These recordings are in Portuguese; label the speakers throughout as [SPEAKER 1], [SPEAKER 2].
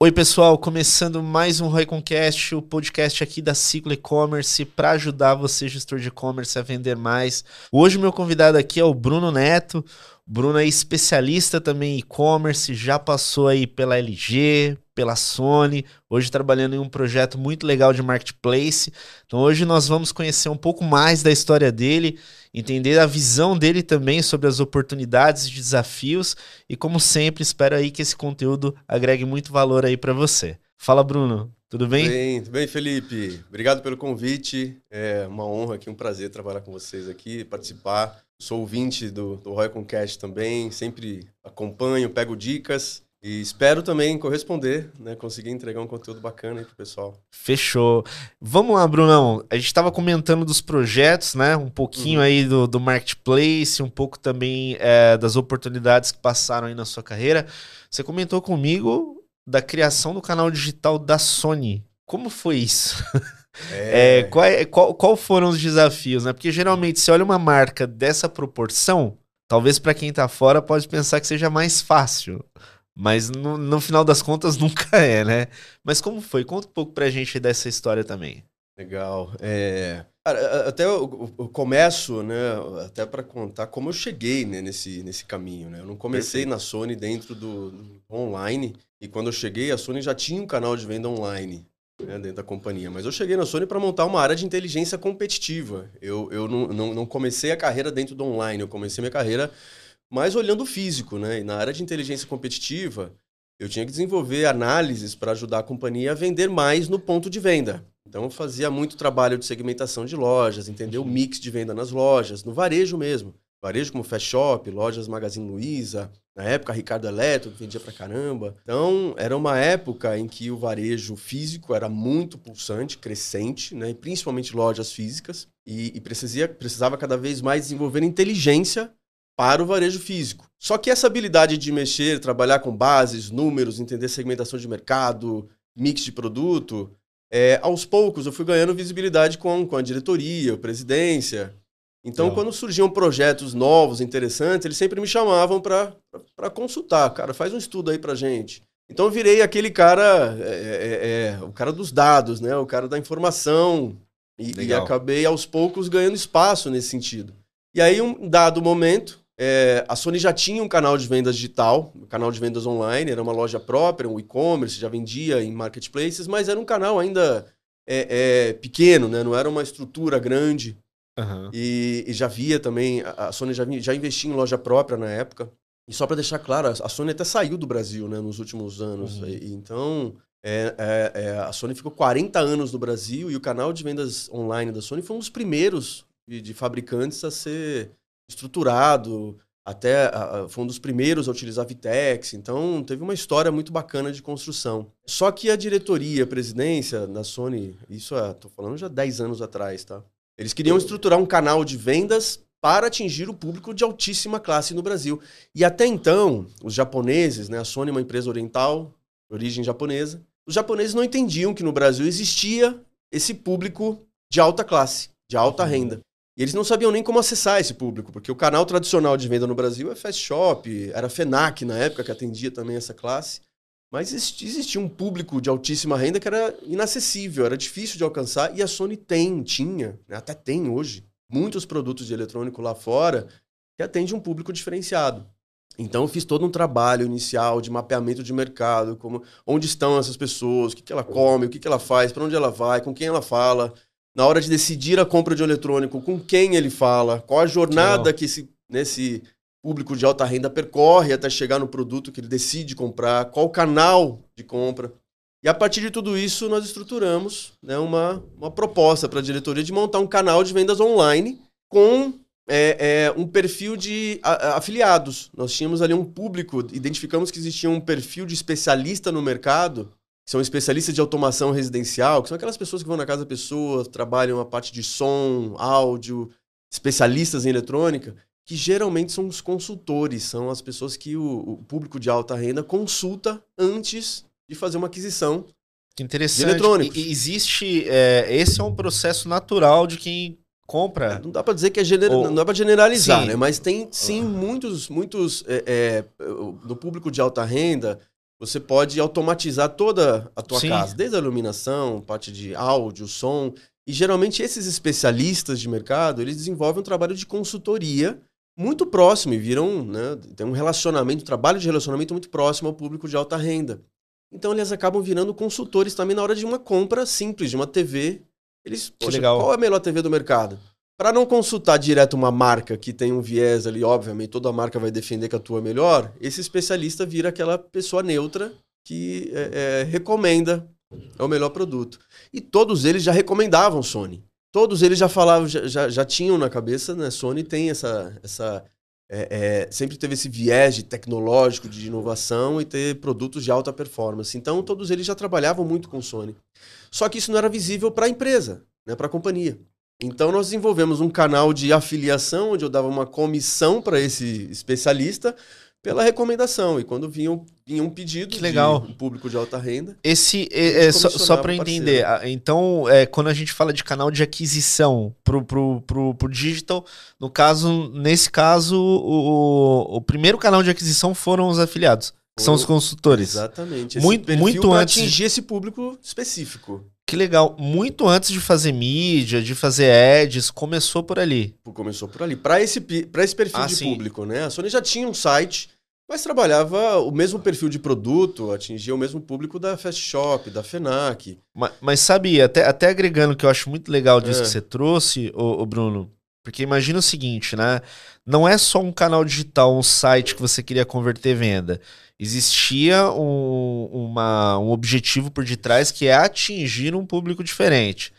[SPEAKER 1] Oi, pessoal, começando mais um Royconcast, o podcast aqui da Ciclo E-Commerce para ajudar você, gestor de e-commerce, a vender mais. Hoje, meu convidado aqui é o Bruno Neto. Bruno é especialista também em e-commerce, já passou aí pela LG, pela Sony, hoje trabalhando em um projeto muito legal de marketplace. Então hoje nós vamos conhecer um pouco mais da história dele, entender a visão dele também sobre as oportunidades e desafios e como sempre espero aí que esse conteúdo agregue muito valor aí para você. Fala Bruno, tudo bem?
[SPEAKER 2] Bem, tudo bem, Felipe. Obrigado pelo convite. É uma honra aqui, um prazer trabalhar com vocês aqui, participar. Sou ouvinte do, do Roy Concast também, sempre acompanho, pego dicas. E espero também corresponder, né? Conseguir entregar um conteúdo bacana aí pro pessoal.
[SPEAKER 1] Fechou. Vamos lá, Brunão. A gente estava comentando dos projetos, né? Um pouquinho uhum. aí do, do marketplace, um pouco também é, das oportunidades que passaram aí na sua carreira. Você comentou comigo da criação do canal digital da Sony. Como foi isso? É. É, qual, é, qual, qual, foram os desafios, né? Porque geralmente, se olha uma marca dessa proporção, talvez para quem tá fora pode pensar que seja mais fácil. Mas no, no, final das contas nunca é, né? Mas como foi? Conta um pouco pra gente dessa história também.
[SPEAKER 2] Legal. É... Até eu, começo, né? Até para contar como eu cheguei né, nesse, nesse caminho, né? Eu não comecei Perfeito. na Sony dentro do, do online. E quando eu cheguei, a Sony já tinha um canal de venda online né, dentro da companhia. Mas eu cheguei na Sony para montar uma área de inteligência competitiva. Eu, eu não, não, não, comecei a carreira dentro do online, eu comecei minha carreira mais olhando o físico. Né? E na área de inteligência competitiva, eu tinha que desenvolver análises para ajudar a companhia a vender mais no ponto de venda. Então, eu fazia muito trabalho de segmentação de lojas, entender o mix de venda nas lojas, no varejo mesmo. Varejo como Fast Shop, lojas Magazine Luiza, na época Ricardo Eletro, vendia pra caramba. Então, era uma época em que o varejo físico era muito pulsante, crescente, né? Principalmente lojas físicas. E, e precisava, precisava cada vez mais desenvolver inteligência para o varejo físico. Só que essa habilidade de mexer, trabalhar com bases, números, entender segmentação de mercado, mix de produto, é, aos poucos eu fui ganhando visibilidade com, com a diretoria, a presidência. Então, quando surgiam projetos novos, interessantes, eles sempre me chamavam para consultar. Cara, faz um estudo aí para gente. Então, eu virei aquele cara, é, é, é, o cara dos dados, né? O cara da informação. E, e, acabei, aos poucos, ganhando espaço nesse sentido. E aí, um dado momento, é, a Sony já tinha um canal de vendas digital, um canal de vendas online, era uma loja própria, um e-commerce, já vendia em marketplaces, mas era um canal ainda é, é, pequeno, né? Não era uma estrutura grande. Uhum. E, e, já via também, a Sony já, já investia em loja própria na época. E só para deixar claro, a Sony até saiu do Brasil né, nos últimos anos. Uhum. E, então, é, é, é, a Sony ficou 40 anos no Brasil e o canal de vendas online da Sony foi um dos primeiros de, de fabricantes a ser estruturado. Até a, foi um dos primeiros a utilizar Vitex. Então, teve uma história muito bacana de construção. Só que a diretoria, a presidência da Sony, isso estou falando já 10 anos atrás, tá? Eles queriam estruturar um canal de vendas para atingir o público de altíssima classe no Brasil. E até então, os japoneses, né, a Sony é uma empresa oriental, de origem japonesa, os japoneses não entendiam que no Brasil existia esse público de alta classe, de alta uhum. renda. E eles não sabiam nem como acessar esse público, porque o canal tradicional de venda no Brasil é Fast Shop, era FENAC na época que atendia também essa classe. Mas existia um público de altíssima renda que era inacessível, era difícil de alcançar, e a Sony tem, tinha, né, até tem hoje, muitos produtos de eletrônico lá fora que atende um público diferenciado. Então eu fiz todo um trabalho inicial de mapeamento de mercado, como onde estão essas pessoas, o que, que ela come, o que, que ela faz, para onde ela vai, com quem ela fala. Na hora de decidir a compra de um eletrônico, com quem ele fala, qual a jornada que, que esse, nesse público de alta renda percorre até chegar no produto que ele decide comprar, qual canal de compra. E a partir de tudo isso, nós estruturamos né, uma, uma proposta para a diretoria de montar um canal de vendas online com é, é, um perfil de a, afiliados. Nós tínhamos ali um público, identificamos que existia um perfil de especialista no mercado, que são especialistas de automação residencial, que são aquelas pessoas que vão na casa da pessoa, trabalham a parte de som, áudio, especialistas em eletrônica, que geralmente são os consultores, são as pessoas que o, o público de alta renda consulta antes de fazer uma aquisição
[SPEAKER 1] que interessante. de eletrônicos. E, existe, é, esse é um processo natural de quem compra.
[SPEAKER 2] É, não dá para dizer que é gener... Ou... não dá para generalizar, sim. né? Mas tem sim muitos, muitos é, é, no público de alta renda você pode automatizar toda a tua
[SPEAKER 1] Sim.
[SPEAKER 2] casa, desde a iluminação, parte de áudio, som. E geralmente esses especialistas de mercado, eles desenvolvem um trabalho de consultoria muito próximo e viram, né, tem um relacionamento, um trabalho de relacionamento muito próximo ao público de alta renda. Então eles acabam virando consultores também na hora de uma compra simples de uma TV. Eles, poxa,
[SPEAKER 1] legal.
[SPEAKER 2] qual é a melhor TV do mercado? Para não consultar direto uma marca que tem um viés ali, obviamente, toda marca vai defender que a tua é melhor, esse especialista vira aquela pessoa neutra que é, é, recomenda é o melhor produto. E todos eles já recomendavam Sony. Todos eles já falavam, já, já, já tinham na cabeça, né? Sony tem essa. essa é, é, sempre teve esse viés de tecnológico, de inovação e ter produtos de alta performance. Então, todos eles já trabalhavam muito com Sony. Só que isso não era visível para a empresa, né, para a companhia. Então, nós desenvolvemos um canal de afiliação, onde eu dava uma comissão para esse especialista pela recomendação. E quando vinha, um- vinha um pedido
[SPEAKER 1] Que legal.
[SPEAKER 2] de um público de alta renda,
[SPEAKER 1] Esse é, é, só, só para entender, então é, quando a gente fala de canal de aquisição pro, pro, pro, pro digital, no caso, nesse caso, o, o primeiro canal de aquisição foram os afiliados, que são os consultores.
[SPEAKER 2] Exatamente.
[SPEAKER 1] Muito- muito antes
[SPEAKER 2] atingir esse público específico.
[SPEAKER 1] Que legal. Muito antes de fazer mídia, de fazer ads, começou por ali.
[SPEAKER 2] Começou por ali. Para esse, pra esse perfil
[SPEAKER 1] Ah,
[SPEAKER 2] de
[SPEAKER 1] sim.
[SPEAKER 2] público, né? A Sony já tinha um site, mas trabalhava o mesmo perfil de produto, atingia o mesmo público da Fast Shop, da FENAC.
[SPEAKER 1] Ma- Mas, sabe, até, até agregando que eu acho muito legal disso
[SPEAKER 2] É.
[SPEAKER 1] que você trouxe, ô, ô Bruno, porque imagina o seguinte, né? Não é só um canal digital, um site que você queria converter venda. Existia um, uma- um objetivo por detrás que é atingir um público diferente.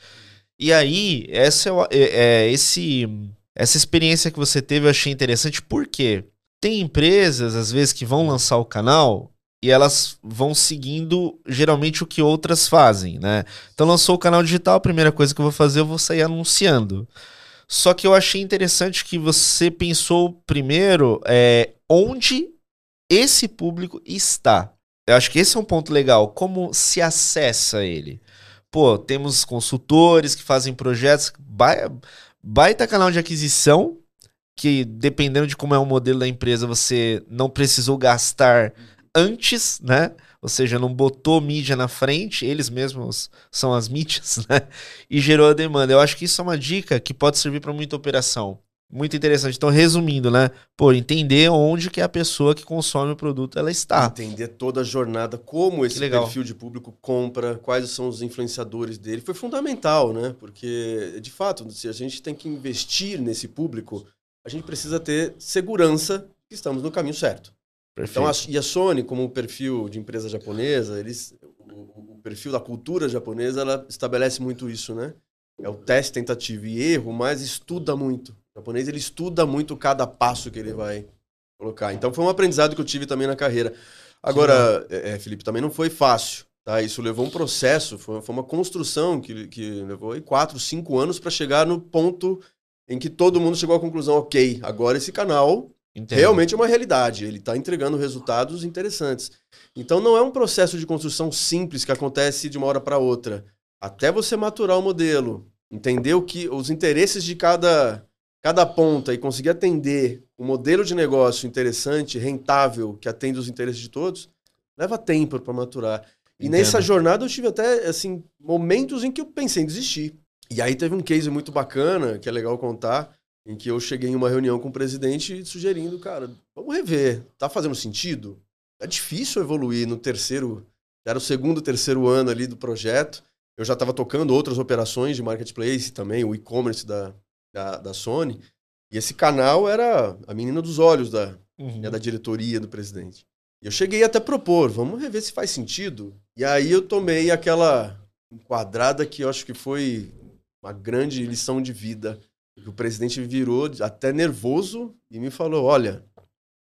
[SPEAKER 1] E aí, essa, é, é- é esse, essa experiência que você teve eu achei interessante, porque tem empresas, às vezes, que vão lançar o canal e elas vão seguindo geralmente o que outras fazem, né? Então lançou o canal digital, a primeira coisa que eu vou fazer, eu vou sair anunciando. Só que eu achei interessante que você pensou primeiro é, onde esse público está. Eu acho que esse é um ponto legal. Como se acessa ele? Pô, temos consultores que fazem projetos, bai- baita canal de aquisição, que dependendo de como é o modelo da empresa, você não precisou gastar antes, né? Ou seja, não botou mídia na frente, eles mesmos são as mídias, né? E gerou a demanda. Eu acho que isso é uma dica que pode servir para muita operação. Muito interessante. Então, resumindo, né? Pô, entender onde que a pessoa que consome o produto ela está.
[SPEAKER 2] Entender toda a jornada, como esse perfil de público compra, quais são os influenciadores dele. Foi fundamental, né? Porque, de fato, se a gente tem que investir nesse público, a gente precisa ter segurança que estamos no caminho certo.
[SPEAKER 1] Perfeito.
[SPEAKER 2] Então, a, e a Sony, como perfil de empresa japonesa, eles, o, o perfil da cultura japonesa, ela estabelece muito isso, né? É o teste, tentativa e erro, mas estuda muito. O japonês, ele estuda muito cada passo que ele vai colocar. Então, foi um aprendizado que eu tive também na carreira. Agora, é, é, Felipe, também não foi fácil, tá? Isso levou um processo, foi, foi uma construção que, que levou aí quatro, cinco anos para chegar no ponto em que todo mundo chegou à conclusão, ok, agora esse canal
[SPEAKER 1] Entendo.
[SPEAKER 2] realmente é uma realidade. Ele está entregando resultados interessantes. Então não é um processo de construção simples que acontece de uma hora para outra. Até você maturar o modelo, entender o que os interesses de cada cada ponta e conseguir atender um modelo de negócio interessante, rentável, que atende os interesses de todos, leva tempo para maturar. E
[SPEAKER 1] Entendo.
[SPEAKER 2] nessa jornada eu tive até assim momentos em que eu pensei em desistir. E aí teve um case muito bacana, que é legal contar, em que eu cheguei em uma reunião com o presidente sugerindo, cara, vamos rever, tá fazendo sentido? É difícil evoluir no terceiro, era o segundo, terceiro ano ali do projeto. Eu já estava tocando outras operações de marketplace também, o e-commerce da, da, da Sony. E esse canal era a menina dos olhos da,
[SPEAKER 1] Uhum.
[SPEAKER 2] né, da diretoria do presidente. E eu cheguei até a propor, vamos rever se faz sentido. E aí eu tomei aquela enquadrada que eu acho que foi uma grande lição de vida. O presidente virou até nervoso e me falou: olha,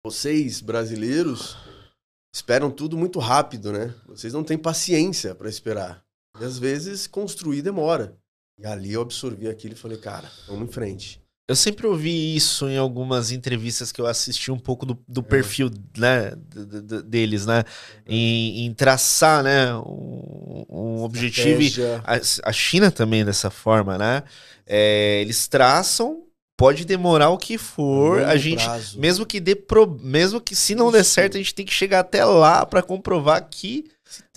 [SPEAKER 2] vocês brasileiros esperam tudo muito rápido, né? Vocês não têm paciência para esperar. E às vezes construir demora. E ali eu absorvi aquilo e falei, cara, vamos em frente.
[SPEAKER 1] Eu sempre ouvi isso em algumas entrevistas que eu assisti um pouco do,
[SPEAKER 2] É.
[SPEAKER 1] do perfil né, deles, né? Em, em traçar né, um, um objetivo. A, a China também dessa forma, né? É, eles traçam pode demorar o que for, a gente,
[SPEAKER 2] prazo.
[SPEAKER 1] mesmo que dê pro, mesmo que se não der
[SPEAKER 2] Isso.
[SPEAKER 1] certo, a gente tem que chegar até lá pra comprovar que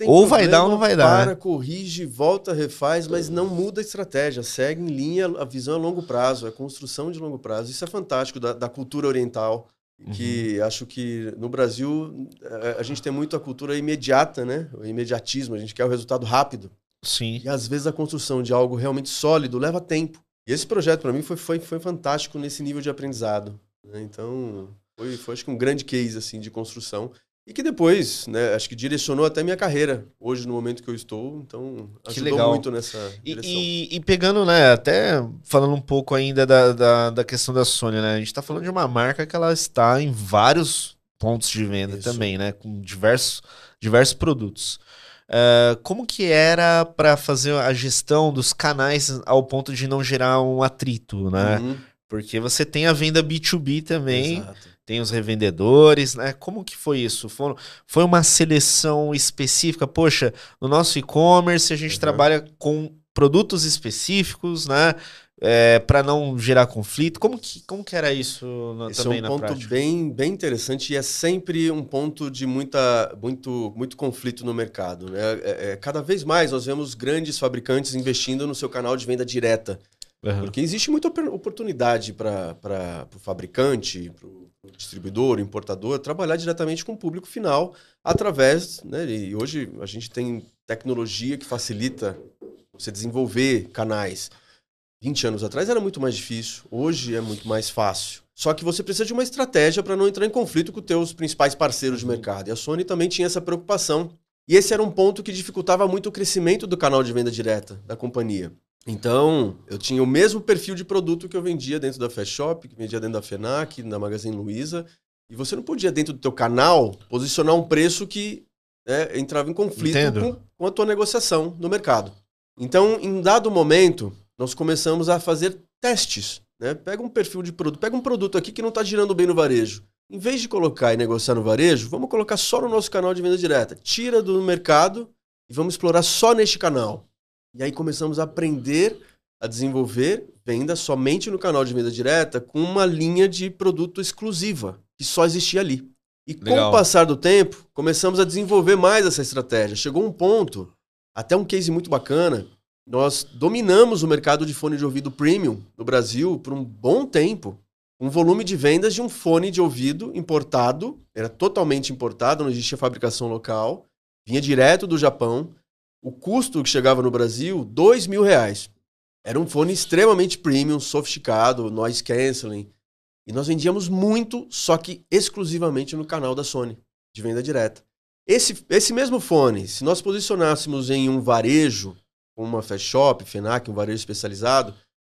[SPEAKER 1] Ou vai dar ou não vai dar,
[SPEAKER 2] Para, corrige, volta, refaz, mas não muda a estratégia. Segue em linha a visão a longo prazo, a construção de longo prazo. Isso é fantástico da, da cultura oriental. Que
[SPEAKER 1] Uhum.
[SPEAKER 2] acho que no Brasil eh, a gente tem muito a cultura imediata, né? O imediatismo, a gente quer o resultado rápido.
[SPEAKER 1] sim.
[SPEAKER 2] E às vezes a construção de algo realmente sólido leva tempo. E esse projeto para mim foi, foi, foi fantástico nesse nível de aprendizado. né? Então foi, foi acho que um grande case assim de construção e que depois, né, acho que direcionou até minha carreira hoje no momento que eu estou. Então
[SPEAKER 1] Que
[SPEAKER 2] ajudou muito nessa
[SPEAKER 1] E,
[SPEAKER 2] direção.
[SPEAKER 1] e- e pegando, né, até falando um pouco ainda da, da, da questão da Sony, né? A gente tá falando de uma marca que ela está em vários pontos de venda
[SPEAKER 2] Isso.
[SPEAKER 1] também, né? Com diversos, diversos produtos. Eh, como que era para fazer a gestão dos canais ao ponto de não gerar um atrito, né?
[SPEAKER 2] Uhum,
[SPEAKER 1] Porque você tem a venda B2B também,
[SPEAKER 2] exato.
[SPEAKER 1] Tem os revendedores, né? Como que foi isso? Foi, foi uma seleção específica? Poxa, no nosso e-commerce a gente
[SPEAKER 2] Uhum.
[SPEAKER 1] trabalha com produtos específicos, né? para não gerar conflito. Como que, como que era isso no-
[SPEAKER 2] Esse
[SPEAKER 1] também
[SPEAKER 2] é um
[SPEAKER 1] na
[SPEAKER 2] ponto
[SPEAKER 1] prática?
[SPEAKER 2] bem, bem interessante e é sempre um ponto de muita, muito, muito conflito no mercado. Né? É- é, cada vez mais nós vemos grandes fabricantes investindo no seu canal de venda direta.
[SPEAKER 1] Aham.
[SPEAKER 2] Porque existe muita opor- oportunidade para o fabricante, para o distribuidor, importador, trabalhar diretamente com o público final através. Né, e hoje a gente tem tecnologia que facilita você desenvolver canais. 20 anos atrás era muito mais difícil, hoje é muito mais fácil. Só que você precisa de uma estratégia para não entrar em conflito com os teus principais parceiros de mercado. E a Sony também tinha essa preocupação. E esse era um ponto que dificultava muito o crescimento do canal de venda direta da companhia. Então, eu tinha o mesmo perfil de produto que eu vendia dentro da Fast Shop, que vendia dentro da FENAC, da Magazine Luiza. E você não podia, dentro do teu canal, posicionar um preço que né, entrava em conflito com, com a tua negociação no mercado. Então, em dado momento, nós começamos a fazer testes. Né? Pega um perfil de produto, pega um produto aqui que não está girando bem no varejo. Em vez de colocar e negociar no varejo, vamos colocar só no nosso canal de venda direta. Tira do mercado e vamos explorar só neste canal. E aí começamos a aprender a desenvolver venda somente no canal de venda direta com uma linha de produto exclusiva, que só existia ali. E com
[SPEAKER 1] Legal.
[SPEAKER 2] o passar do tempo, começamos a desenvolver mais essa estratégia. Chegou um ponto, até um case muito bacana, nós dominamos o mercado de fone de ouvido premium no Brasil por um bom tempo. Um volume de vendas de um fone de ouvido importado, era totalmente importado, não existia fabricação local, vinha direto do Japão. O custo que chegava no Brasil, dois mil reais. Era um fone extremamente premium, sofisticado, noise canceling. E nós vendíamos muito, só que exclusivamente no canal da Sony, de venda direta. Esse, esse mesmo fone, se nós posicionássemos em um varejo, uma Fast Shop, FENAC, um varejo especializado,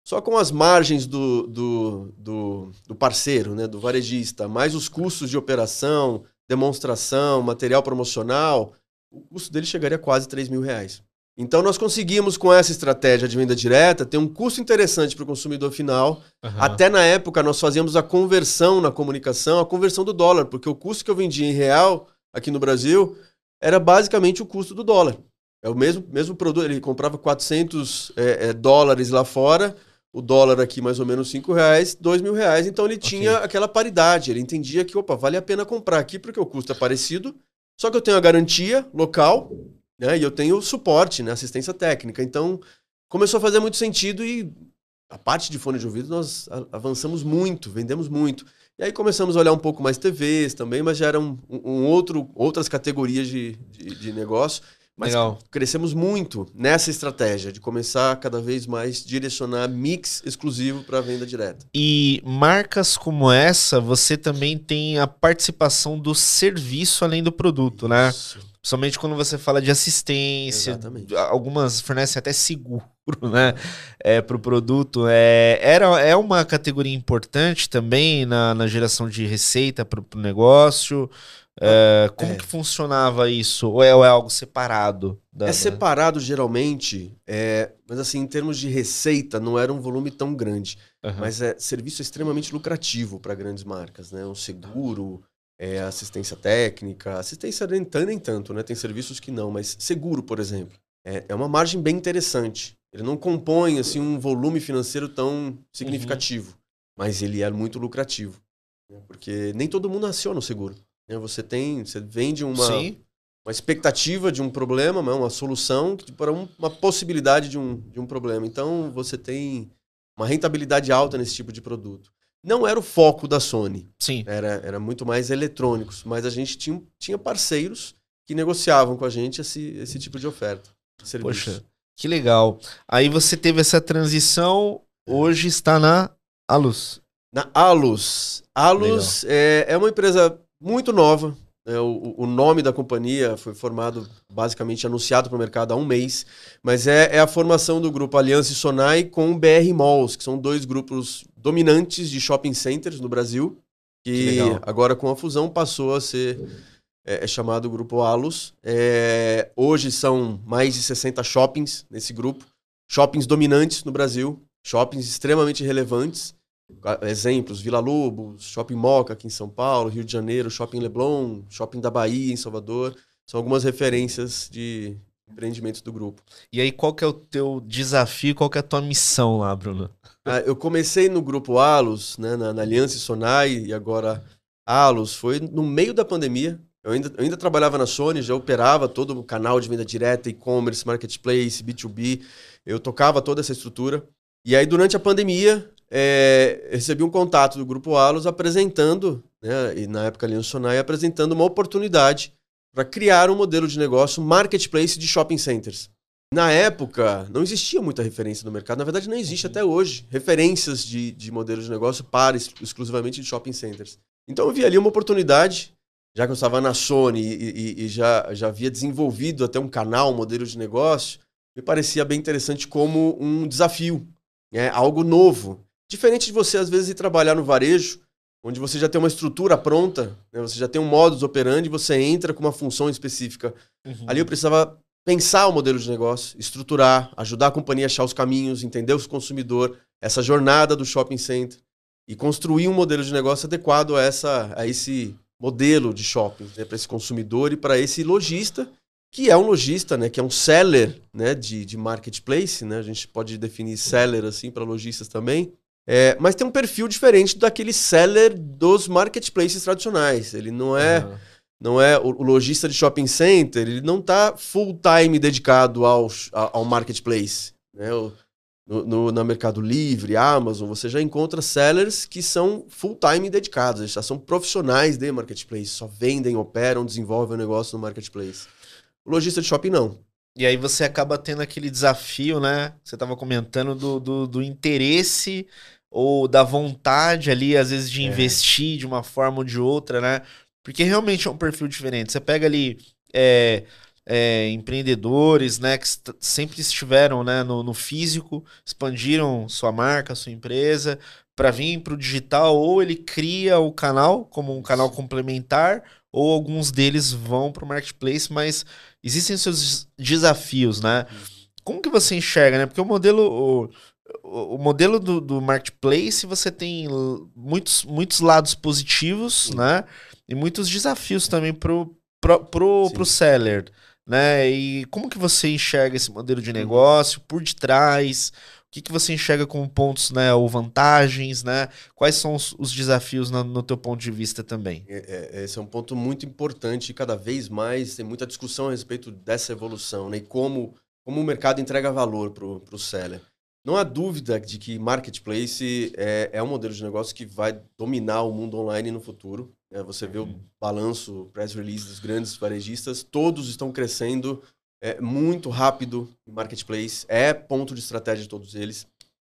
[SPEAKER 2] só com as margens do, do, do, do parceiro, né, do varejista, mais os custos de operação, demonstração, material promocional, o custo dele chegaria a quase 3 mil reais. Então nós conseguimos, com essa estratégia de venda direta, ter um custo interessante para o consumidor final.
[SPEAKER 1] Aham.
[SPEAKER 2] Até na época nós fazíamos a conversão na comunicação, a conversão do dólar, porque o custo que eu vendia em real aqui no Brasil era basicamente o custo do dólar. É o mesmo, mesmo produto, ele comprava 400 é, é, dólares lá fora, o dólar aqui mais ou menos 5 reais, 2 mil reais, então ele tinha aquela paridade, ele entendia que, opa, vale a pena comprar aqui porque o custo é parecido, só que eu tenho a garantia local, né, e eu tenho suporte, né, assistência técnica, então começou a fazer muito sentido e a parte de fone de ouvido nós avançamos muito, vendemos muito. E aí começamos a olhar um pouco mais TVs também, mas já eram um, um outro, outras categorias de, de, de negócio. Mas
[SPEAKER 1] Legal.
[SPEAKER 2] crescemos muito nessa estratégia de começar a cada vez mais direcionar mix exclusivo para venda direta.
[SPEAKER 1] E marcas como essa, você também tem a participação do serviço além do produto, né?
[SPEAKER 2] Isso.
[SPEAKER 1] Principalmente quando você fala de assistência.
[SPEAKER 2] Exatamente.
[SPEAKER 1] Algumas fornecem até seguro, né? É, para o produto. É, era, é uma categoria importante também na, na geração de receita para o negócio. É, como
[SPEAKER 2] é.
[SPEAKER 1] que funcionava isso? Ou é, ou é algo separado? da-
[SPEAKER 2] É separado geralmente, é, mas assim, em termos de receita, não era um volume tão grande.
[SPEAKER 1] Aham.
[SPEAKER 2] Mas é serviço extremamente lucrativo para grandes marcas, né? Um seguro, é, assistência técnica, assistência nem, tan- nem tanto, né? Tem serviços que não, mas seguro, por exemplo, é, é uma margem bem interessante. Ele não compõe assim um volume financeiro tão significativo. mas ele é muito lucrativo. Né? Porque nem todo mundo aciona o seguro. Né? Você tem, você vende uma,
[SPEAKER 1] Sim.
[SPEAKER 2] uma expectativa de um problema, né? uma solução para um, uma possibilidade de um, de um problema. Então você tem uma rentabilidade alta nesse tipo de produto. Não era o foco da Sony,
[SPEAKER 1] Sim.
[SPEAKER 2] era, era muito mais eletrônicos, mas a gente tinha, tinha parceiros que negociavam com a gente esse, esse tipo de oferta. de.
[SPEAKER 1] Poxa, que legal. Aí você teve essa transição, hoje está na Alus.
[SPEAKER 2] Na Alus. Alus é, é uma empresa muito nova. né? o, o nome da companhia foi formado, basicamente anunciado para o mercado há um mês, mas é, é a formação do grupo Aliança e Sonai com o BR Malls, que são dois grupos dominantes de shopping centers no Brasil,
[SPEAKER 1] Que
[SPEAKER 2] que, agora com a fusão passou a ser é, é chamado Grupo Alus. É, hoje são mais de 60 shoppings nesse grupo, shoppings dominantes no Brasil, shoppings extremamente relevantes. Exemplos, Vila Lobos, Shopping Moca aqui em São Paulo, Rio de Janeiro, Shopping Leblon, Shopping da Bahia em Salvador. São algumas referências de empreendimentos do grupo.
[SPEAKER 1] E aí, qual que é o teu desafio, qual que é a tua missão lá, Bruno?
[SPEAKER 2] Ah, eu comecei no grupo Alus, né, na, na Aliança e Sonai, e agora Alus. Foi no meio da pandemia. Eu ainda, eu ainda trabalhava na Sony, já operava todo o canal de venda direta, e-commerce, marketplace, B2B. Eu tocava toda essa estrutura. E aí, durante a pandemia, é, recebi um contato do grupo Alus apresentando, né, e na época Aliança e Sonai, apresentando uma oportunidade para criar um modelo de negócio marketplace de shopping centers. Na época, não existia muita referência no mercado. Na verdade, não existe até hoje referências de, de modelo de negócio para ex- exclusivamente de shopping centers. Então, eu vi ali uma oportunidade, já que eu estava na Sony e, e- e já, já havia desenvolvido até um canal, um modelo de negócio, me parecia bem interessante como um desafio, né? algo novo. Diferente de você, às vezes, ir trabalhar no varejo, onde você já tem uma estrutura pronta, né? você já tem um modus operandi, você entra com uma função específica. Ali eu precisava pensar o modelo de negócio, estruturar, ajudar a companhia a achar os caminhos, entender o consumidor, essa jornada do shopping center e construir um modelo de negócio adequado a, essa, a esse modelo de shopping, né, para esse consumidor e para esse lojista, que é um lojista, né, que é um seller né, de, de marketplace, né, a gente pode definir seller assim para lojistas também, é, mas tem um perfil diferente daquele seller dos marketplaces tradicionais. Ele não é
[SPEAKER 1] Aham.
[SPEAKER 2] não é o, o lojista de shopping center, ele não está full time dedicado ao, ao marketplace. Né? O- no, no- na Mercado Livre, Amazon, você já encontra sellers que são full time dedicados, eles já são profissionais de marketplace, só vendem, operam, desenvolvem o negócio no marketplace. O lojista de shopping não.
[SPEAKER 1] E aí você acaba tendo aquele desafio, né? Você estava comentando do, do, do interesse ou da vontade ali, às vezes, de
[SPEAKER 2] É.
[SPEAKER 1] investir de uma forma ou de outra, né? Porque realmente é um perfil diferente. Você pega ali é, é, empreendedores, né? Que sempre estiveram né, no, no físico, expandiram sua marca, sua empresa, para vir para o digital, ou ele cria o canal como um canal complementar, ou alguns deles vão para o marketplace, mas existem seus des- desafios, né? Como que você enxerga, né? Porque o modelo, o, o- modelo do, do marketplace, você tem muitos, muitos lados positivos,
[SPEAKER 2] Sim.
[SPEAKER 1] né? E muitos desafios também pro, pro, pro,
[SPEAKER 2] Sim.
[SPEAKER 1] pro seller, né? E como que você enxerga esse modelo de negócio por detrás? O que, que você enxerga como pontos, né? Ou vantagens, né? Quais são os, os desafios na- no teu ponto de vista também?
[SPEAKER 2] É- é- esse é um ponto muito importante e cada vez mais tem muita discussão a respeito dessa evolução né? e como, como o mercado entrega valor para o seller. Não há dúvida de que marketplace é, é um modelo de negócio que vai dominar o mundo online no futuro. né? Você vê o balanço, press release dos grandes varejistas, todos estão crescendo é, muito rápido em marketplace, é ponto de estratégia de todos eles.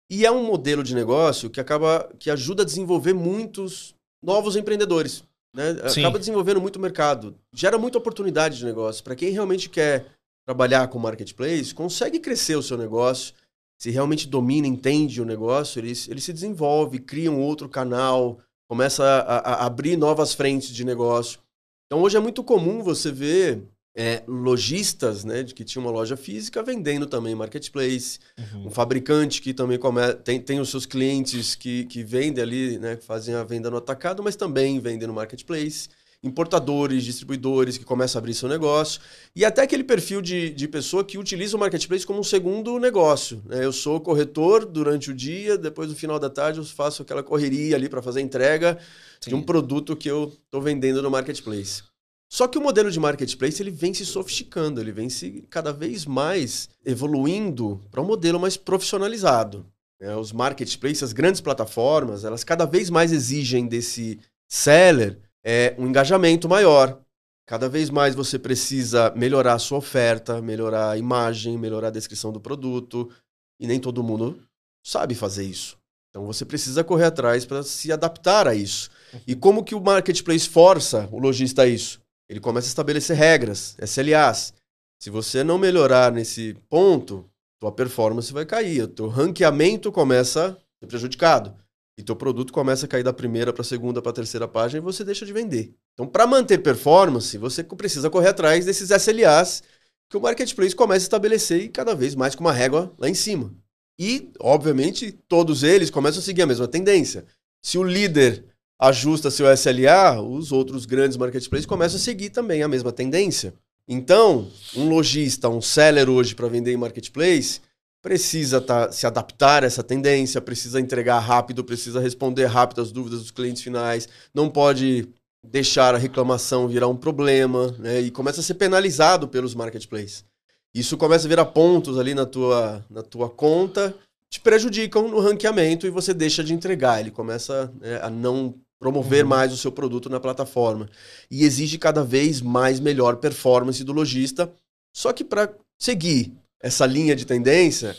[SPEAKER 2] E é um modelo de negócio que acaba que ajuda a desenvolver muitos novos empreendedores né? Acaba desenvolvendo muito mercado. Gera muita oportunidade de negócio. Para quem realmente quer trabalhar com marketplace, consegue crescer o seu negócio. Se realmente domina, entende o negócio, ele, ele se desenvolve, cria um outro canal, começa a, a abrir novas frentes de negócio. Então hoje é muito comum você ver é, lojistas né, de que tinha uma loja física vendendo também marketplace um fabricante que também come- tem, tem os seus clientes que, que vendem ali, né, que fazem a venda no atacado, mas também vendem no marketplace. importadores, distribuidores que começam a abrir seu negócio, e até aquele perfil de, de pessoa que utiliza o marketplace como um segundo negócio. Né? Eu sou corretor durante o dia, depois no final da tarde eu faço aquela correria ali para fazer entrega Sim. de um produto que eu estou vendendo no marketplace. Só que o modelo de marketplace ele vem se sofisticando, ele vem se cada vez mais evoluindo para um modelo mais profissionalizado. É, os marketplaces, as grandes plataformas, elas cada vez mais exigem desse seller é, um engajamento maior. Cada vez mais você precisa melhorar a sua oferta, melhorar a imagem, melhorar a descrição do produto. E nem todo mundo sabe fazer isso. Então você precisa correr atrás para se adaptar a isso. E como que o marketplace força o lojista a isso? Ele começa a estabelecer regras, SLAs. Se você não melhorar nesse ponto, tua performance vai cair, teu ranqueamento começa a ser prejudicado. E teu produto começa a cair da primeira para a segunda para a terceira página e você deixa de vender. Então, para manter performance, você precisa correr atrás desses SLAs que o marketplace começa a estabelecer e cada vez mais com uma régua lá em cima. E, obviamente, todos eles começam a seguir a mesma tendência. Se o líder ajusta seu SLA, os outros grandes marketplaces começam a seguir também a mesma tendência. Então, um lojista, um seller hoje para vender em marketplace, precisa tá, se adaptar a essa tendência, precisa entregar rápido, precisa responder rápido às dúvidas dos clientes finais, não pode deixar a reclamação virar um problema, né? E começa a ser penalizado pelos marketplaces. Isso começa a virar pontos ali na tua, na tua conta, te prejudicam no ranqueamento e você deixa de entregar. Ele começa né, a não promover uhum. mais o seu produto na plataforma. E exige cada vez mais melhor performance do lojista. Só que para seguir essa linha de tendência,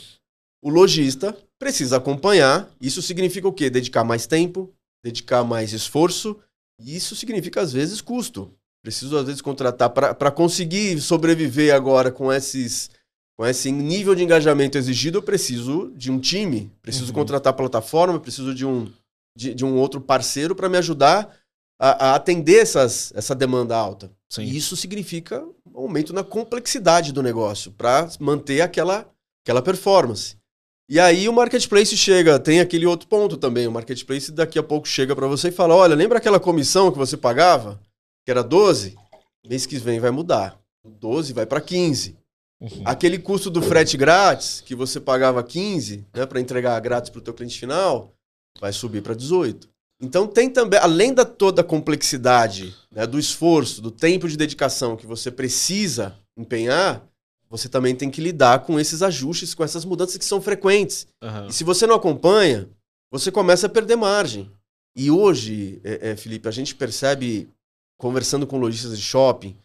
[SPEAKER 2] o lojista precisa acompanhar. Isso significa o quê? Dedicar mais tempo, dedicar mais esforço. E isso significa, às vezes, custo. Preciso, às vezes, contratar para conseguir sobreviver agora com esses. Com esse nível de engajamento exigido, eu preciso de um time, preciso uhum. contratar plataforma, preciso de um, de, de um outro parceiro para me ajudar a, a, atender essas, essa demanda alta. Sim. E isso significa um aumento na complexidade do negócio para manter aquela, aquela performance. E aí o marketplace chega, tem aquele outro ponto também. O marketplace daqui a pouco chega para você e fala: olha, lembra aquela comissão que você pagava, que era 12? Mês que vem vai mudar. 12 vai para 15. Uhum. Aquele custo do frete grátis, que você pagava 15 né, para entregar grátis para o teu cliente final, vai subir para 18. Então tem também, além da toda a complexidade, né, do esforço, do tempo de dedicação que você precisa empenhar, você também tem que lidar com esses ajustes, com essas mudanças que são frequentes. Uhum. E se você não acompanha, você começa a perder margem. E hoje, é, é, Felipe, a gente percebe, conversando com lojistas de shopping,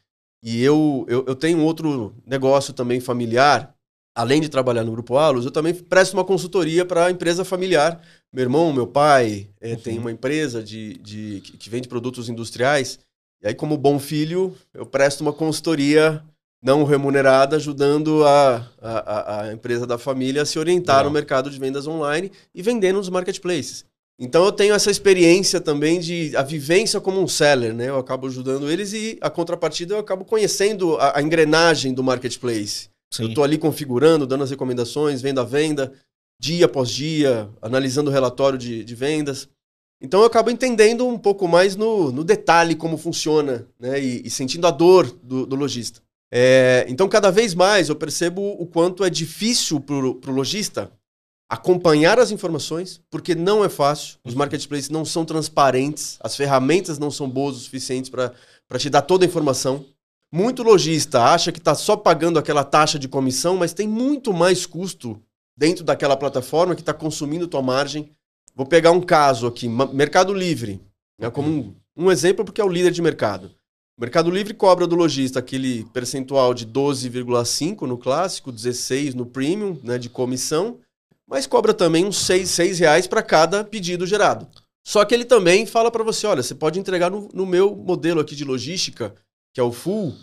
[SPEAKER 2] e eu, eu, eu tenho outro negócio também familiar, além de trabalhar no Grupo Alus, eu também presto uma consultoria para a empresa familiar. Meu irmão, meu pai, é, uhum. tem uma empresa de, de, que vende produtos industriais. E aí, como bom filho, eu presto uma consultoria não remunerada, ajudando a, a, a empresa da família a se orientar no mercado de vendas online e vendendo nos marketplaces. Então eu tenho essa experiência também de a vivência como um seller, né? Eu acabo ajudando eles e a contrapartida eu acabo conhecendo a, a engrenagem do marketplace. Sim. Eu estou ali configurando, dando as recomendações, vendo a venda, dia após dia, analisando o relatório de, de vendas. Então eu acabo entendendo um pouco mais no, no detalhe como funciona, né? E, e sentindo a dor do, do lojista. É, então, cada vez mais eu percebo o quanto é difícil para o lojista acompanhar as informações, porque não é fácil. Os marketplaces não são transparentes, as ferramentas não são boas o suficiente para te dar toda a informação. Muito lojista acha que está só pagando aquela taxa de comissão, mas tem muito mais custo dentro daquela plataforma que está consumindo tua margem. Vou pegar um caso aqui, Mercado Livre, né, como um, um exemplo porque é o líder de mercado. O Mercado Livre cobra do lojista aquele percentual de 12,5 no clássico, 16 no premium, né, de comissão, mas cobra também uns 6, 6 reais para cada pedido gerado. Só que ele também fala para você, olha, você pode entregar no, no meu modelo aqui de logística que é o full,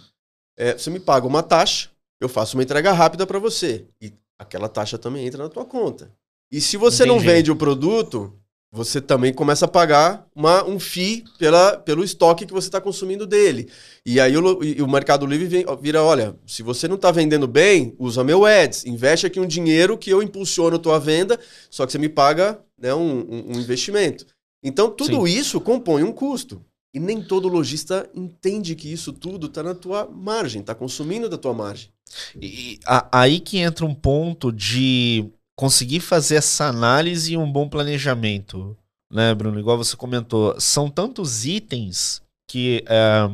[SPEAKER 2] é, você me paga uma taxa, eu faço uma entrega rápida para você. E aquela taxa também entra na tua conta. E se você Entendi. não vende o produto, você também começa a pagar uma, um FII pela, pelo estoque que você está consumindo dele. E aí o, e o Mercado Livre vem, vira, olha, se você não está vendendo bem, usa meu ads, investe aqui um dinheiro que eu impulsiono a tua venda, só que você me paga né, um, um, um investimento. Então tudo Sim. isso compõe um custo. E nem todo lojista entende que isso tudo está na tua margem, está consumindo da tua margem.
[SPEAKER 1] E a, aí que entra um ponto de conseguir fazer essa análise e um bom planejamento, né, Bruno? Igual você comentou, são tantos itens que é,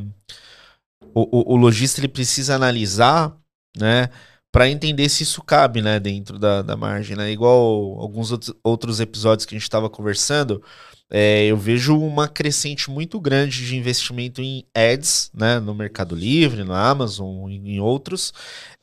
[SPEAKER 1] o, o, o lojista ele precisa analisar, né? para entender se isso cabe, né, dentro da, da margem, né? Igual alguns outros episódios que a gente estava conversando, é, eu vejo uma crescente muito grande de investimento em ads, né, no Mercado Livre, no Amazon, em outros,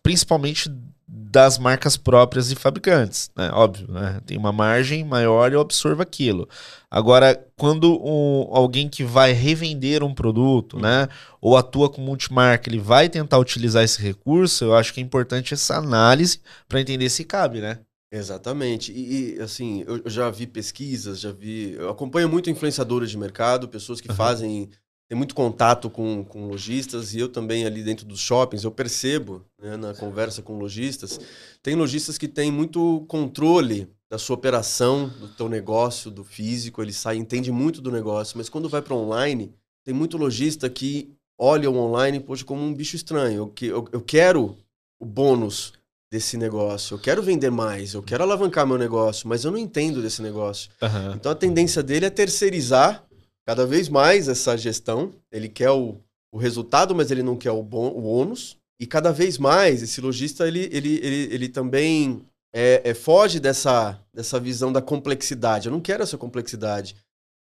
[SPEAKER 1] principalmente das marcas próprias e fabricantes, né? Óbvio, né? Tem uma margem maior e eu absorvo aquilo. Agora, quando um, alguém que vai revender um produto, uhum. né? Ou atua com multimarca, ele vai tentar utilizar esse recurso, eu acho que é importante essa análise para entender se cabe, né?
[SPEAKER 2] Exatamente. E, e, assim, eu já vi pesquisas, já vi. Eu acompanho muito influenciadores de mercado, pessoas que uhum. fazem tem muito contato com, com lojistas e eu também ali dentro dos shoppings, eu percebo né, na conversa com lojistas, tem lojistas que têm muito controle da sua operação, do teu negócio, do físico, ele sai, entende muito do negócio, mas quando vai para online, tem muito lojista que olha o online poxa, como um bicho estranho, eu, eu, eu quero o bônus desse negócio, eu quero vender mais, eu quero alavancar meu negócio, mas eu não entendo desse negócio. Uhum. Então a tendência dele é terceirizar cada vez mais essa gestão. Ele quer o, o resultado, mas ele não quer o, bom, o ônus. E cada vez mais esse lojista ele, ele, ele, ele também é, é, foge dessa, dessa visão da complexidade. Eu não quero essa complexidade.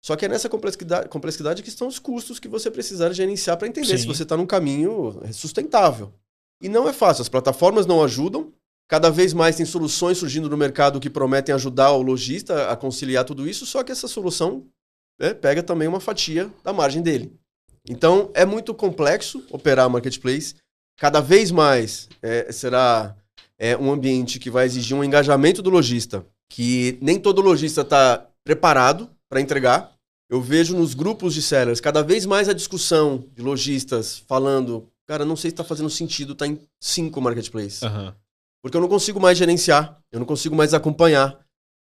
[SPEAKER 2] Só que é nessa complexidade, complexidade que estão os custos que você precisar gerenciar para entender Sim. se você está num caminho sustentável. E não é fácil. As plataformas não ajudam. Cada vez mais tem soluções surgindo no mercado que prometem ajudar o lojista a conciliar tudo isso, só que essa solução né, pega também uma fatia da margem dele. Então, é muito complexo operar marketplace. Cada vez mais é, será é, um ambiente que vai exigir um engajamento do lojista, que nem todo lojista está preparado para entregar. Eu vejo nos grupos de sellers cada vez mais a discussão de lojistas falando, cara, não sei se está fazendo sentido estar tá em cinco marketplaces. Uhum. Porque eu não consigo mais gerenciar, eu não consigo mais acompanhar.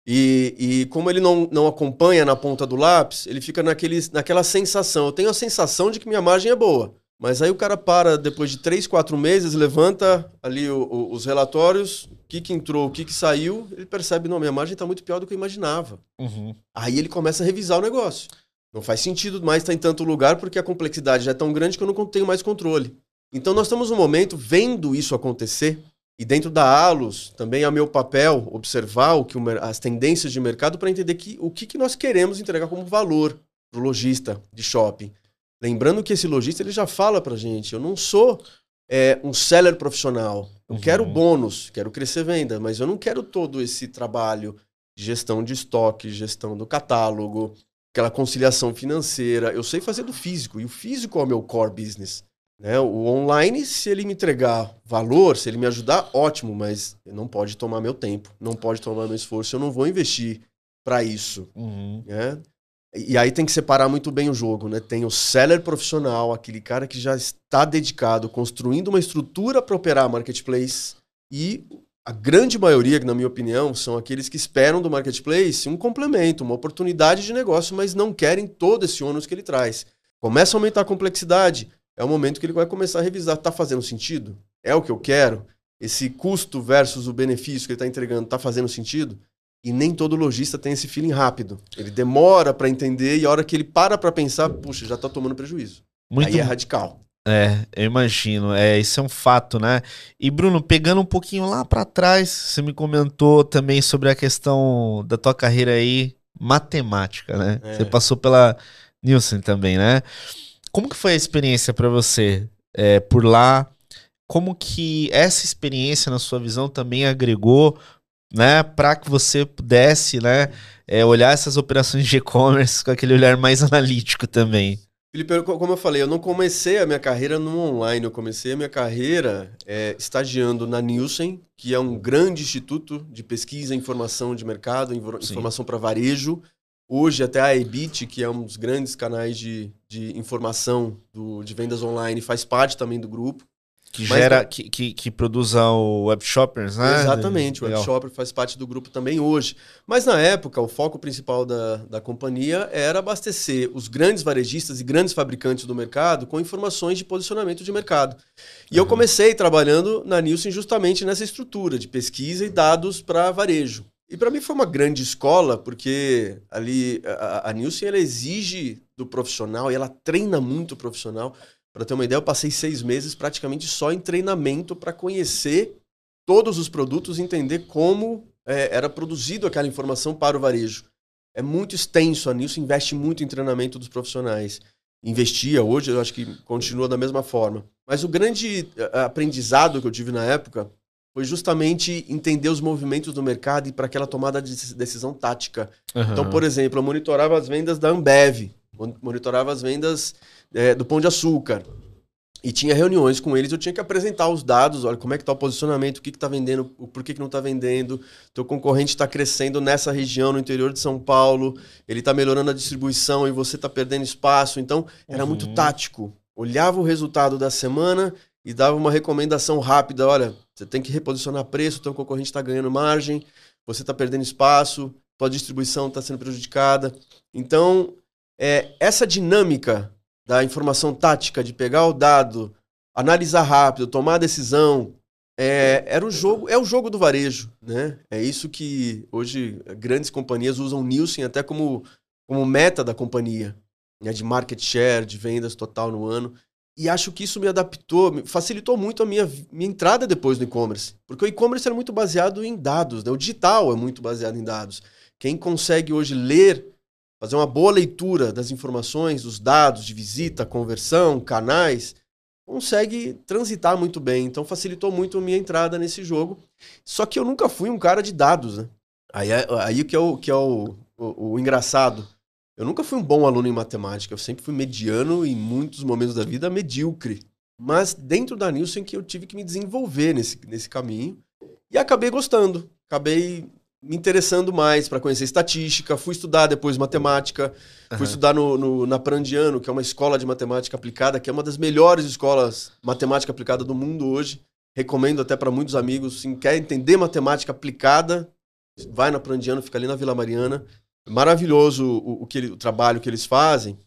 [SPEAKER 2] E, e como ele não, não acompanha na ponta do lápis, ele fica naquele, naquela sensação. Eu tenho a sensação de que minha margem é boa. Mas aí o cara para depois de três, quatro meses, levanta ali o, o, os relatórios, o que, que entrou, o que, que saiu, ele percebe, não, minha margem está muito pior do que eu imaginava. Uhum. Aí ele começa a revisar o negócio. Não faz sentido mais estar em tanto lugar porque a complexidade já é tão grande que eu não tenho mais controle. Então nós estamos no momento vendo isso acontecer e dentro da Alus, também é meu papel observar o que o, as tendências de mercado para entender que, o que, que nós queremos entregar como valor para o lojista de shopping. Lembrando que esse lojista ele já fala para gente, eu não sou é, um seller profissional. Eu uhum. quero bônus, quero crescer venda, mas eu não quero todo esse trabalho de gestão de estoque, gestão do catálogo, aquela conciliação financeira. Eu sei fazer do físico, e o físico é o meu core business. Né? O online, se ele me entregar valor, se ele me ajudar, ótimo, mas não pode tomar meu tempo, não pode tomar meu esforço, eu não vou investir para isso. Uhum. Né? E aí tem que separar muito bem o jogo, né? Tem o seller profissional, aquele cara que já está dedicado, construindo uma estrutura para operar a marketplace, e a grande maioria, na minha opinião, são aqueles que esperam do marketplace um complemento, uma oportunidade de negócio, mas não querem todo esse ônus que ele traz. Começa a aumentar a complexidade, é o momento que ele vai começar a revisar. Está fazendo sentido? É o que eu quero? Esse custo versus o benefício que ele está entregando está fazendo sentido? E nem todo lojista tem esse feeling rápido. Ele demora para entender e a hora que ele para para pensar, puxa, já está tomando prejuízo. Muito... Aí é radical.
[SPEAKER 1] É, eu imagino. É, isso é um fato, né? E Bruno, pegando um pouquinho lá para trás, você me comentou também sobre a questão da tua carreira aí matemática, né? É. Você passou pela Nielsen também, né? Como que foi a experiência para você é, por lá? Como que essa experiência, na sua visão, também agregou, né, para que você pudesse, né, é, olhar essas operações de e-commerce com aquele olhar mais analítico também?
[SPEAKER 2] Felipe, como eu falei, eu não comecei a minha carreira no online, eu comecei a minha carreira é, estagiando na Nielsen, que é um grande instituto de pesquisa, informação de mercado, informação para varejo. Hoje, até a Ebit, que é um dos grandes canais de, de informação do, de vendas online, faz parte também do grupo.
[SPEAKER 1] Que gera, que, que, que produz o Web Shoppers, né?
[SPEAKER 2] Exatamente, o Web Shopper faz parte do grupo também hoje. Mas na época, o foco principal da, da companhia era abastecer os grandes varejistas e grandes fabricantes do mercado com informações de posicionamento de mercado. E uhum. eu comecei trabalhando na Nielsen justamente nessa estrutura de pesquisa e dados para varejo. E para mim foi uma grande escola, porque ali a, a Nielsen ela exige do profissional e ela treina muito o profissional para ter uma ideia, eu passei seis meses praticamente só em treinamento para conhecer todos os produtos entender como é, era produzido aquela informação para o varejo. É muito extenso, a Nilson investe muito em treinamento dos profissionais. Investia, hoje eu acho que continua da mesma forma. Mas o grande aprendizado que eu tive na época foi justamente entender os movimentos do mercado e para aquela tomada de decisão tática. Uhum. Então, por exemplo, eu monitorava as vendas da Ambev, monitorava as vendas é, do Pão de Açúcar. E tinha reuniões com eles, eu tinha que apresentar os dados, olha como é que está o posicionamento, o que está vendendo, por que, que não está vendendo, teu concorrente está crescendo nessa região, no interior de São Paulo, ele está melhorando a distribuição e você está perdendo espaço. Então, era uhum. muito tático. Olhava o resultado da semana e dava uma recomendação rápida, olha, você tem que reposicionar preço, teu concorrente está ganhando margem, você está perdendo espaço, tua distribuição está sendo prejudicada. Então, é, essa dinâmica da informação tática, de pegar o dado, analisar rápido, tomar a decisão, é, era o jogo, é o jogo do varejo, né? É isso que hoje grandes companhias usam Nielsen até como, como meta da companhia, né? de market share, de vendas total no ano. E acho que isso me adaptou, facilitou muito a minha, minha entrada depois no e-commerce. Porque o e-commerce era muito baseado em dados, né? o digital é muito baseado em dados. Quem consegue hoje ler fazer uma boa leitura das informações, dos dados de visita, conversão, canais, consegue transitar muito bem. Então facilitou muito a minha entrada nesse jogo. Só que eu nunca fui um cara de dados, né? Aí, é, aí que é, o, que é o, o, o engraçado. Eu nunca fui um bom aluno em matemática, eu sempre fui mediano e em muitos momentos da vida medíocre. Mas dentro da Nielsen que eu tive que me desenvolver nesse, nesse caminho e acabei gostando. Acabei me interessando mais para conhecer estatística, fui estudar depois matemática, uhum. fui estudar no, no, na Prandiano, que é uma escola de matemática aplicada, que é uma das melhores escolas matemática aplicada do mundo hoje. Recomendo até para muitos amigos, se quer entender matemática aplicada, vai na Prandiano, fica ali na Vila Mariana. Maravilhoso o, o, que o trabalho que eles fazem.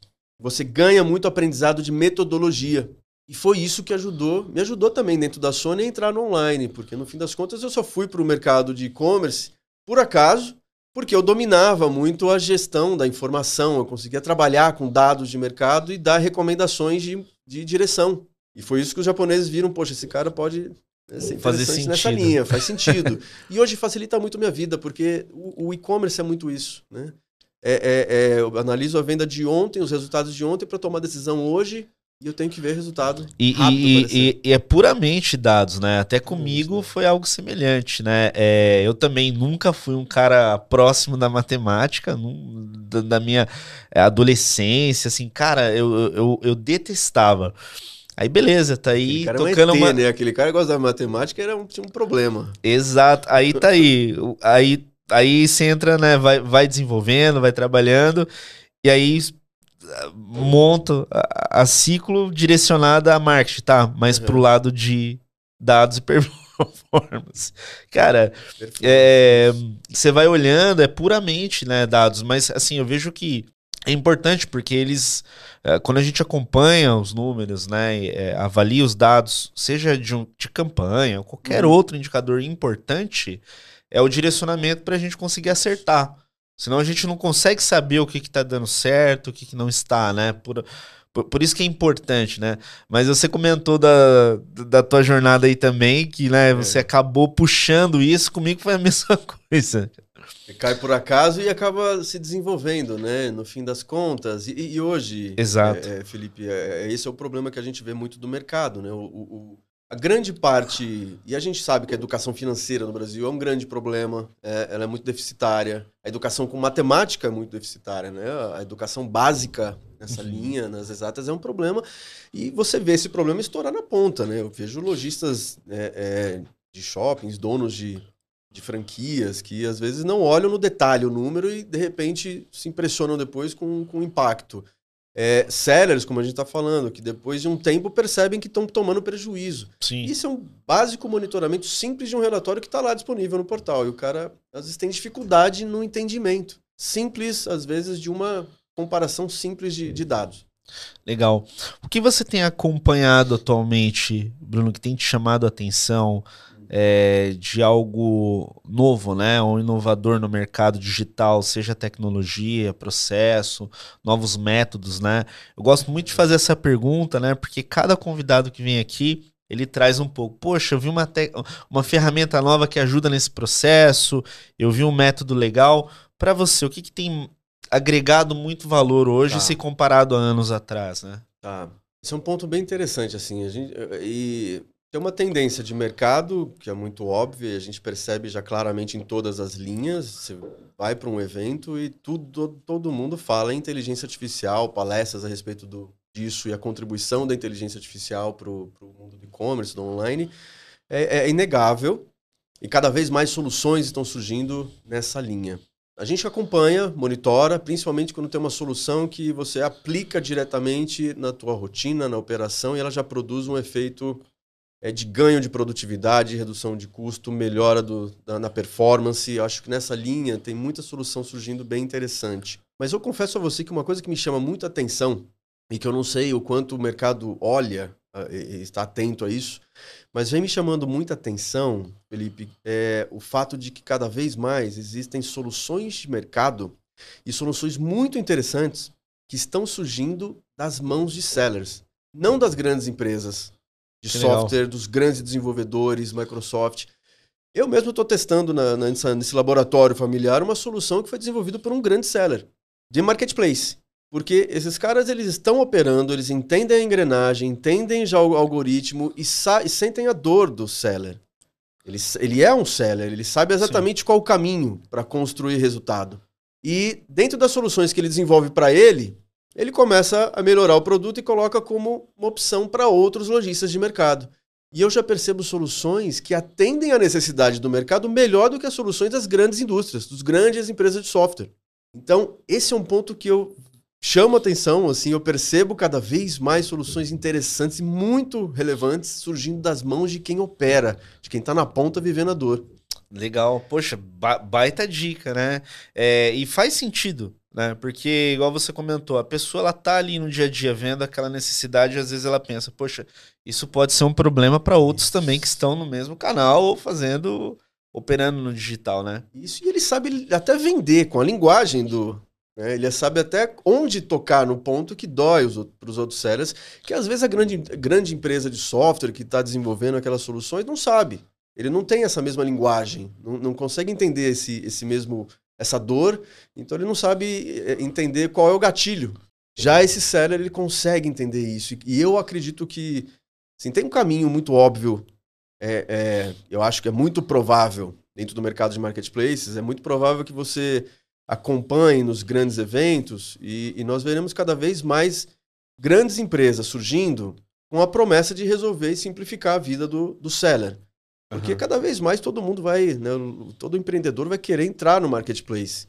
[SPEAKER 2] Você ganha muito aprendizado de metodologia. E foi isso que ajudou, me ajudou também dentro da Sony a entrar no online, porque no fim das contas eu só fui para o mercado de e-commerce por acaso, porque eu dominava muito a gestão da informação, eu conseguia trabalhar com dados de mercado e dar recomendações de, de direção. E foi isso que os japoneses viram, poxa, esse cara pode né, ser fazer sentido. nessa linha, faz sentido. e hoje facilita muito a minha vida, porque o, o e-commerce é muito isso, né? É, é, é, eu analiso a venda de ontem, os resultados de ontem para tomar decisão hoje e eu tenho que ver resultado.
[SPEAKER 1] E, e, e, e, é puramente dados, né? Até comigo Isso, né? foi algo semelhante, né? É, eu também nunca fui um cara próximo da matemática, num, da, da, minha adolescência, assim, cara, eu, eu, eu detestava. Aí beleza, tá aí
[SPEAKER 2] tocando é um ET, uma... né? Aquele cara que gosta da matemática era um, tinha um problema.
[SPEAKER 1] Exato, aí tá aí. aí, aí você entra, né? Vai, vai desenvolvendo, vai trabalhando, e aí monto a, a, ciclo direcionada a marketing, tá? Mas uhum. pro lado de dados e performance. Cara, é, você vai olhando, é puramente né, dados, mas assim, eu vejo que é importante porque eles, é, quando a gente acompanha os números, né, é, avalia os dados, seja de, um, de campanha ou qualquer uhum. outro indicador importante, é o direcionamento para a gente conseguir acertar. Senão a gente não consegue saber o que está dando certo, o que, que não está, né? Por, por, por, isso que é importante, né? Mas você comentou da, da tua jornada aí também, que né, é. você acabou puxando isso, comigo foi a mesma coisa.
[SPEAKER 2] Cai por acaso e acaba se desenvolvendo, né? No fim das contas. E, e hoje,
[SPEAKER 1] Exato.
[SPEAKER 2] É, é, Felipe, é, é, esse é o problema que a gente vê muito do mercado, né? O, o, a grande parte, e a gente sabe que a educação financeira no Brasil é um grande problema, é, ela é muito deficitária. A educação com matemática é muito deficitária, né? A educação básica nessa uhum. linha, nas exatas, é um problema. E você vê esse problema estourar na ponta, né? Eu vejo lojistas é, de shoppings, donos de, de franquias, que às vezes não olham no detalhe o número e de repente se impressionam depois com, com o impacto. é, sellers, como a gente está falando, que depois de um tempo percebem que estão tomando prejuízo.
[SPEAKER 1] Sim.
[SPEAKER 2] Isso é um básico monitoramento simples de um relatório que está lá disponível no portal. E o cara, às vezes, tem dificuldade no entendimento. Simples, às vezes, de uma comparação simples de, de dados.
[SPEAKER 1] Legal. O que você tem acompanhado atualmente, Bruno, que tem te chamado a atenção é, de algo novo, né? Um inovador no mercado digital, seja tecnologia, processo, novos métodos, né? Eu gosto muito de fazer essa pergunta, né? Porque cada convidado que vem aqui, ele traz um pouco. Poxa, eu vi uma, uma ferramenta nova que ajuda nesse processo, eu vi um método legal. Para você, o que, que tem agregado muito valor hoje tá. se comparado a anos atrás, né?
[SPEAKER 2] Tá. Esse é um ponto bem interessante, assim. A gente, e tem uma tendência de mercado que é muito óbvia, a gente percebe já claramente em todas as linhas. Você vai para um evento e tudo, todo mundo fala em inteligência artificial, palestras a respeito do, disso e a contribuição da inteligência artificial para o mundo do e-commerce, do online. É, é inegável e cada vez mais soluções estão surgindo nessa linha. A gente acompanha, monitora, principalmente quando tem uma solução que você aplica diretamente na tua rotina, na operação, e ela já produz um efeito é, de ganho de produtividade, redução de custo, melhora do, da, na performance. Acho que nessa linha tem muita solução surgindo bem interessante. Mas eu confesso a você que uma coisa que me chama muita atenção e que eu não sei o quanto o mercado olha e está atento a isso, mas vem me chamando muita atenção, Felipe, é o fato de que cada vez mais existem soluções de mercado e soluções muito interessantes que estão surgindo das mãos de sellers, não das grandes empresas, de que software legal. dos grandes desenvolvedores, Microsoft. Eu mesmo estou testando na, na, nesse laboratório familiar uma solução que foi desenvolvida por um grande seller de marketplace. Porque esses caras eles estão operando, eles entendem a engrenagem, entendem já o algoritmo e, e sentem a dor do seller. Ele, ele é um seller, ele sabe exatamente Sim. qual o caminho para construir resultado. E dentro das soluções que ele desenvolve para ele, ele começa a melhorar o produto e coloca como uma opção para outros lojistas de mercado. E eu já percebo soluções que atendem à necessidade do mercado melhor do que as soluções das grandes indústrias, das grandes empresas de software. Então, esse é um ponto que eu chamo atenção, assim, eu percebo cada vez mais soluções interessantes e muito relevantes surgindo das mãos de quem opera, de quem está na ponta vivendo a dor.
[SPEAKER 1] Legal, poxa, ba baita dica, né? É, e faz sentido, né? Porque, igual você comentou, a pessoa ela tá ali no dia a dia vendo aquela necessidade, e às vezes ela pensa, poxa, isso pode ser um problema para outros isso. também que estão no mesmo canal ou fazendo, operando no digital, né?
[SPEAKER 2] Isso, e ele sabe até vender com a linguagem do. Né? Ele sabe até onde tocar no ponto que dói para os outros sellers, que às vezes a grande, grande empresa de software que está desenvolvendo aquelas soluções não sabe. Ele não tem essa mesma linguagem, não, não consegue entender esse, esse mesmo essa dor, então ele não sabe eh, entender qual é o gatilho. Já esse seller, ele consegue entender isso. E eu acredito que assim, tem um caminho muito óbvio, é, é, eu acho que é muito provável, dentro do mercado de marketplaces, é muito provável que você acompanhe nos grandes eventos e, e nós veremos cada vez mais grandes empresas surgindo com a promessa de resolver e simplificar a vida do, do seller. Porque uhum. cada vez mais todo mundo vai, né, todo empreendedor vai querer entrar no marketplace.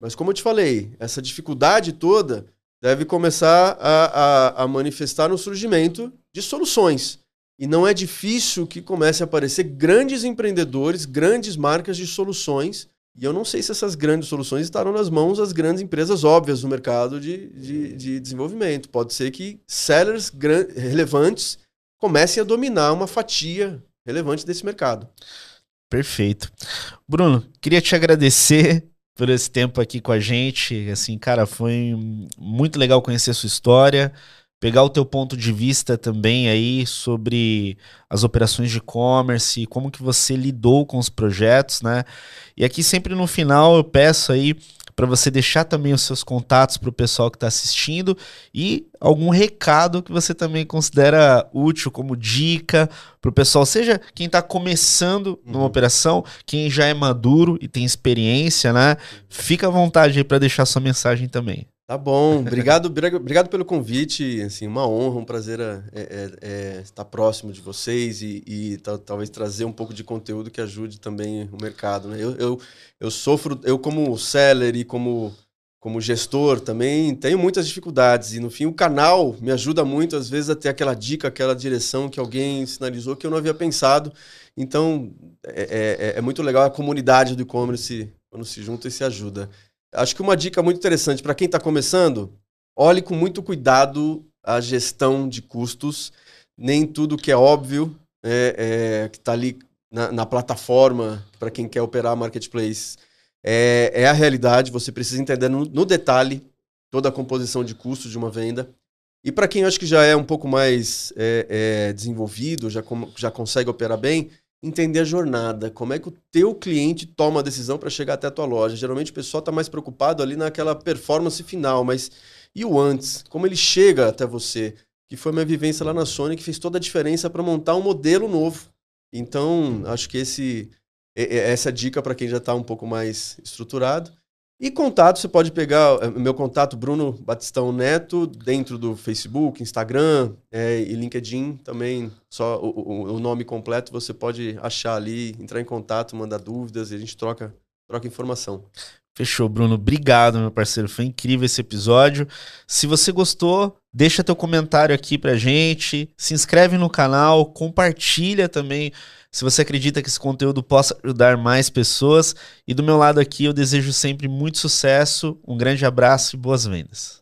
[SPEAKER 2] Mas como eu te falei, essa dificuldade toda deve começar a, a, a manifestar no surgimento de soluções. E não é difícil que comece a aparecer grandes empreendedores, grandes marcas de soluções. E eu não sei se essas grandes soluções estarão nas mãos das grandes empresas óbvias no mercado de, de, de desenvolvimento. Pode ser que sellers relevantes comecem a dominar uma fatia relevante desse mercado.
[SPEAKER 1] Perfeito. Bruno, queria te agradecer por esse tempo aqui com a gente. Assim, cara, foi muito legal conhecer a sua história, pegar o teu ponto de vista também aí sobre as operações de e-commerce, como que você lidou com os projetos, né? E aqui sempre no final eu peço aí para você deixar também os seus contatos para o pessoal que está assistindo e algum recado que você também considera útil como dica para o pessoal, seja quem está começando numa uhum. operação, quem já é maduro e tem experiência, né? Fica à vontade aí para deixar sua mensagem também.
[SPEAKER 2] Tá bom, obrigado, obrigado pelo convite, assim, uma honra, um prazer é, é, é estar próximo de vocês e, e talvez trazer um pouco de conteúdo que ajude também o mercado. Né? Eu, eu, eu sofro, eu como seller e como como gestor também tenho muitas dificuldades. E no fim, o canal me ajuda muito, às vezes, a ter aquela dica, aquela direção que alguém sinalizou que eu não havia pensado. Então, é, é, é muito legal a comunidade do e-commerce quando se junta e se ajuda. Acho que uma dica muito interessante para quem está começando: olhe com muito cuidado a gestão de custos. Nem tudo que é óbvio é, é que está ali na, na plataforma para quem quer operar marketplace é, é, a realidade. Você precisa entender no, no, detalhe toda a composição de custos de uma venda. E para quem eu acho que já é um pouco mais é, é, desenvolvido, já, com, já consegue operar bem, entender a jornada, como é que o teu cliente toma a decisão para chegar até a tua loja. Geralmente o pessoal está mais preocupado ali naquela performance final, mas e o antes? Como ele chega até você? Que foi minha vivência lá na Sony, que fez toda a diferença para montar um modelo novo. Então, acho que esse, essa dica para quem já está um pouco mais estruturado. E contato, você pode pegar é, meu contato, Bruno Batistão Neto, dentro do Facebook, Instagram é, e LinkedIn também. Só o, o, nome completo você pode achar ali, entrar em contato, mandar dúvidas e a gente troca, troca informação.
[SPEAKER 1] Fechou, Bruno. Obrigado, meu parceiro. Foi incrível esse episódio. Se você gostou, deixa teu comentário aqui pra gente. Se inscreve no canal, compartilha também se você acredita que esse conteúdo possa ajudar mais pessoas. E do meu lado aqui, eu desejo sempre muito sucesso, um grande abraço e boas vendas.